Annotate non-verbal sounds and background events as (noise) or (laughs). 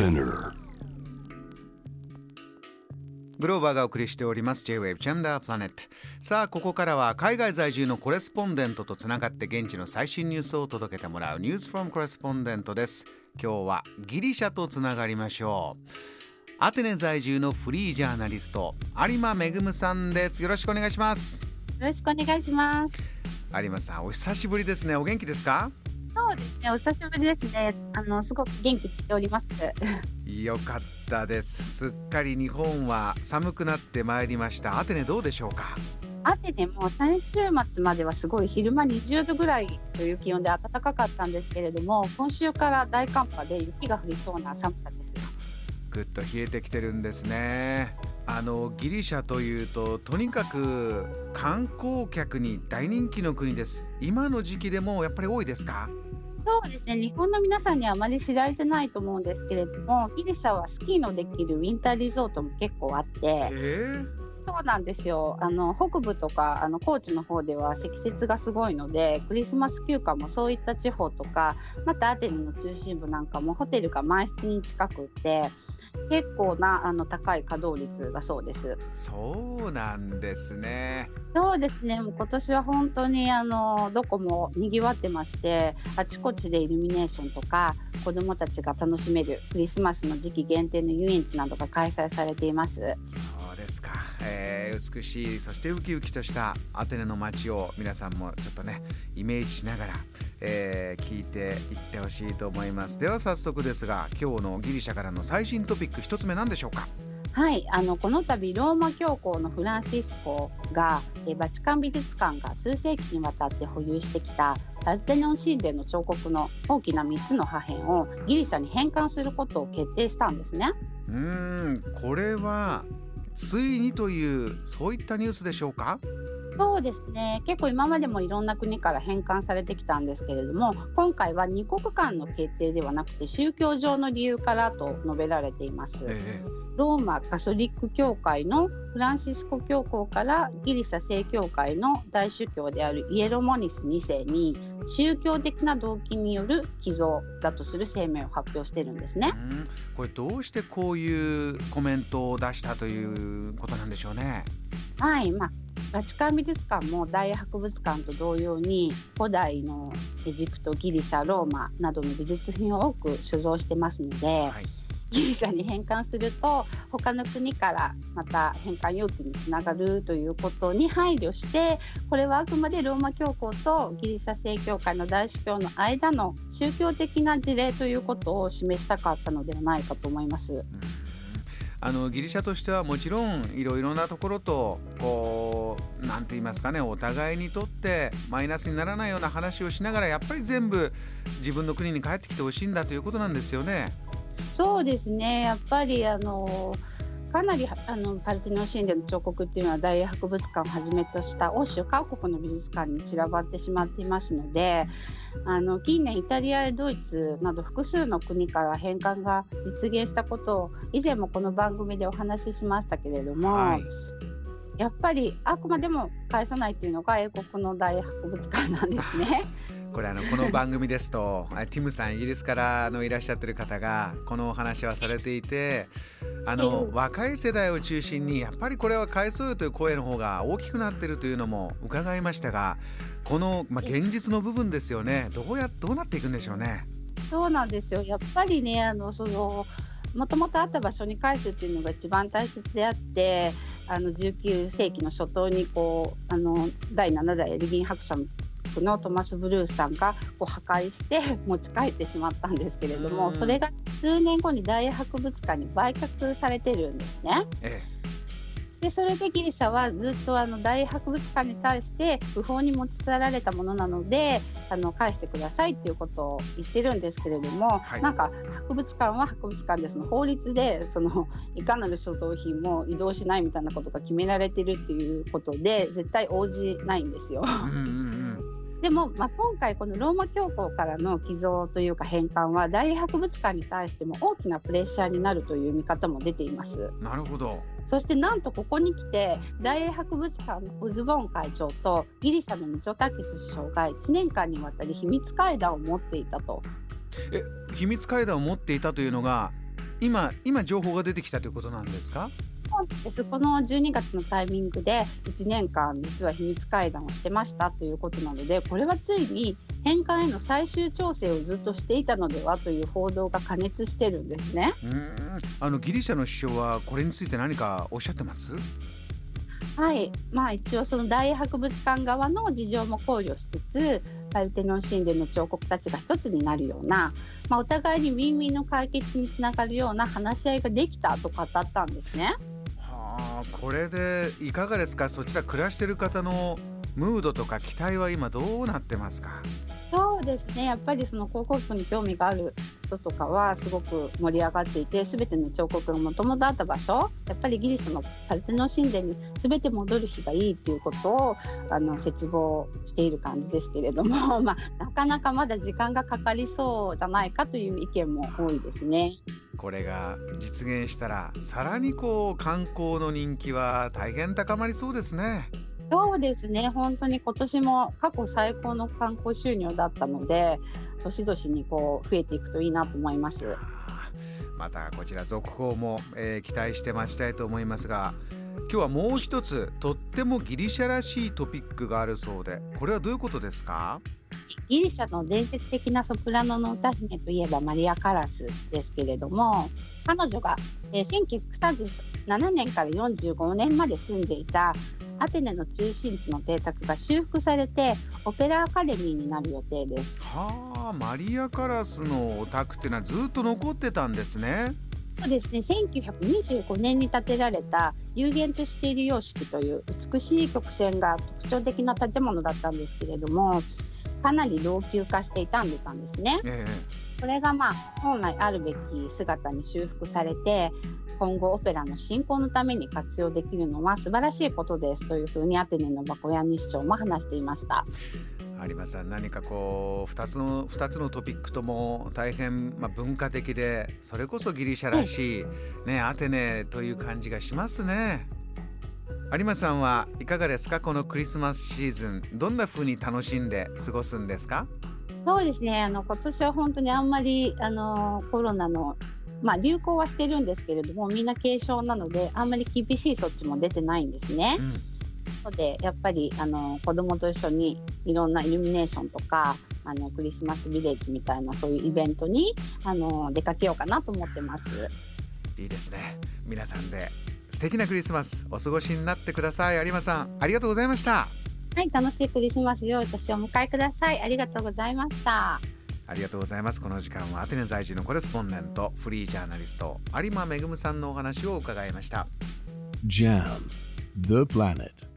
Spinner. グローバーがお送りしております。J-Wave ジェンダープラネットさあここからは海外在住のコレスポンデントとつながって現地の最新ニュースを届けてもらうニュースフォームコレスポンデントです。今日はギリシャとつながりましょう。アテネ在住のフリージャーナリスト有馬めぐむさんです。よろしくお願いします。よろしくお願いします。有馬さんお久しぶりですね。お元気ですか？そうですね、お久しぶりですね。あの、すごく元気にしております。よかったです。すっかり日本は寒くなってまいりました。アテネどうでしょうか？アテネも先週末まではすごい昼間20度ぐらいという気温で暖かかったんですけれども、今週から大寒波で雪が降りそうな寒さです。ぐっと冷えてきてるんですね。あのギリシャというととにかく観光客に大人気の国です。今の時期でもやっぱり多いですか？そうですね、日本の皆さんにはあまり知られてないと思うんですけれども、ギリシャはスキーのできるウィンターリゾートも結構あって、えそうなんですよ。あの北部とかあの高知の方では積雪がすごいので、クリスマス休暇もそういった地方とか、またアテネの中心部なんかもホテルが満室に近くって、結構なあの高い稼働率だそうです。そうなんですねそうですね。もう今年は本当にあのどこも賑わってまして、あちこちでイルミネーションとか子どもたちが楽しめるクリスマスの時期限定の遊園地などが開催されています。そうえー美しいそしてウキウキとしたアテネの街を皆さんもちょっとねイメージしながら、えー聞いていってほしいと思いますでは早速ですが今日のギリシャからの最新トピック一つ目何でしょうか？はい、あのこの度ローマ教皇のフランシスコがえバチカン美術館が数世紀にわたって保有してきたパルテノン神殿の彫刻の大きな3つの破片をギリシャに返還することを決定したんですね。うーんこれはついにというそういったニュースでしょうか？そうですね結構今までもいろんな国から返還されてきたんですけれども今回は2国間の決定ではなくて宗教上の理由からと述べられています。えローマカソリック教会のフランシスコ教皇からギリシャ正教会の大主教であるイエロモニス2世に宗教的な動機による寄贈だとする声明を発表しているんですね。うんこれどうしてこういうコメントを出したということなんでしょうね。はい、まあバチカン美術館も大博物館と同様に古代のエジプトギリシャローマなどの美術品を多く所蔵してますので、はい、ギリシャに返還すると他の国からまた返還要求につながるということに配慮してこれはあくまでローマ教皇とギリシャ正教会の大主教の間の宗教的な事例ということを示したかったのではないかと思います。うんあのギリシャとしてはもちろんいろいろなところとこうなんて言いますかねお互いにとってマイナスにならないような話をしながらやっぱり全部自分の国に帰ってきてほしいんだということなんですよね。そうですねやっぱりあのかなりあのパルテノン神殿の彫刻っていうのは大博物館をはじめとした欧州各国の美術館に散らばってしまっていますのであの近年イタリアやドイツなど複数の国から返還が実現したことを以前もこの番組でお話ししましたけれども、はいやっぱりあくまでも返さないっていうのが英国の大博物館なんですね。(laughs) これあのこの番組ですとあティムさんイギリスからあのいらっしゃってる方がこのお話はされていてあのうん若い世代を中心にやっぱりこれは返そうよという声の方が大きくなってるというのも伺いましたがこの、まあ、現実の部分ですよねどうやどうなっていくんでしょうね？そうなんですよ。やっぱりね、あのそのもともとあった場所に返すっていうのが一番大切であって、あの19世紀の初頭にこうあの第7代エルギン伯爵のトマス・ブルースさんがこう破壊して (laughs) 持ち帰ってしまったんですけれどうんも、それが数年後に大博物館に売却されてるんですね。えでそれでギリシャはずっとあの大博物館に対して不法に持ち去られたものなのであの返してくださいっていうことを言ってるんですけれども、はいなんか博物館は博物館でその法律でそのいかなる所蔵品も移動しないみたいなことが決められてるっていうことで絶対応じないんですよ。えうんうんうんでも、まあ、今回このローマ教皇からの寄贈というか返還は大博物館に対しても大きなプレッシャーになるという見方も出ています。なるほど。そしてなんとここに来て大英博物館のオズボーン会長とギリシャのミチョタキス首相が1年間にわたり秘密会談を持っていたと。え秘密会談を持っていたというのが今今情報が出てきたということなんですか？ですこの12月のタイミングで1年間実は秘密会談をしてましたということなのでこれはついに返還への最終調整をずっとしていたのではという報道が過熱してるんですね。うんあのギリシャの首相はこれについて何かおっしゃってます？はい、まあ、一応その大博物館側の事情も考慮しつつパルテノン神殿の彫刻たちが一つになるような、まあ、お互いにウィンウィンの解決につながるような話し合いができたと語ったんですね。あこれでいかがですか？そちら暮らしてる方のムードとか期待は今どうなってますか？そうですね。やっぱりその高校生に興味がある人とかはすごく盛り上がっていて全ての彫刻がもともとあった場所やっぱりギリスのパルテノン神殿に全て戻る日がいいっていうことをあの切望している感じですけれども、(laughs) まあ、なかなかまだ時間がかかりそうじゃないかという意見も多いですね。これが実現したらさらにこう観光の人気は大変高まりそうですね。そうですね、本当に今年も過去最高の観光収入だったので、年々にこう増えていくといいなと思います。またこちら続報も、えー、期待して待ちたいと思いますが、今日はもう一つとってもギリシャらしいトピックがあるそうで、これはどういうことですか？ギリシャの伝説的なソプラノの歌姫といえばマリア・カラスですけれども彼女が、えー、1937年から45年まで住んでいたアテネの中心地の邸宅が修復されてオペラアカデミーになる予定です。はあマリア・カラスのお宅っていうのはずっと残ってたんですね。そうですね。1925年に建てられた有限としている様式という美しい曲線が特徴的な建物だったんですけれどもかなり老朽化して傷んでたんですね。えこれがまあ本来あるべき姿に修復されて今後オペラの進行のために活用できるのは素晴らしいことですというふうにアテネのバコヤニ市長も話していました。有馬さん何かこう2つの2つのトピックとも大変、まあ、文化的でそれこそギリシャらしい、ね、アテネという感じがしますね。有馬さんはいかがですか？このクリスマスシーズンどんな風に楽しんで過ごすんですか？そうですね。あの今年は本当にあんまりあのコロナのまあ、流行はしてるんですけれどもみんな軽症なのであんまり厳しい措置も出てないんですね。うん、のでやっぱりあの子供と一緒にいろんなイルミネーションとかあのクリスマスビレッジみたいなそういうイベントにあの出かけようかなと思ってます。いいですね。皆さんで素敵なクリスマスお過ごしになってください。有馬さんありがとうございました。はい楽しいクリスマスよい年をお迎えください。ありがとうございました。ありがとうございます。この時間はアテネ在住のコレスポンデントフリージャーナリスト有馬恵さんのお話を伺いました。JAM The Planet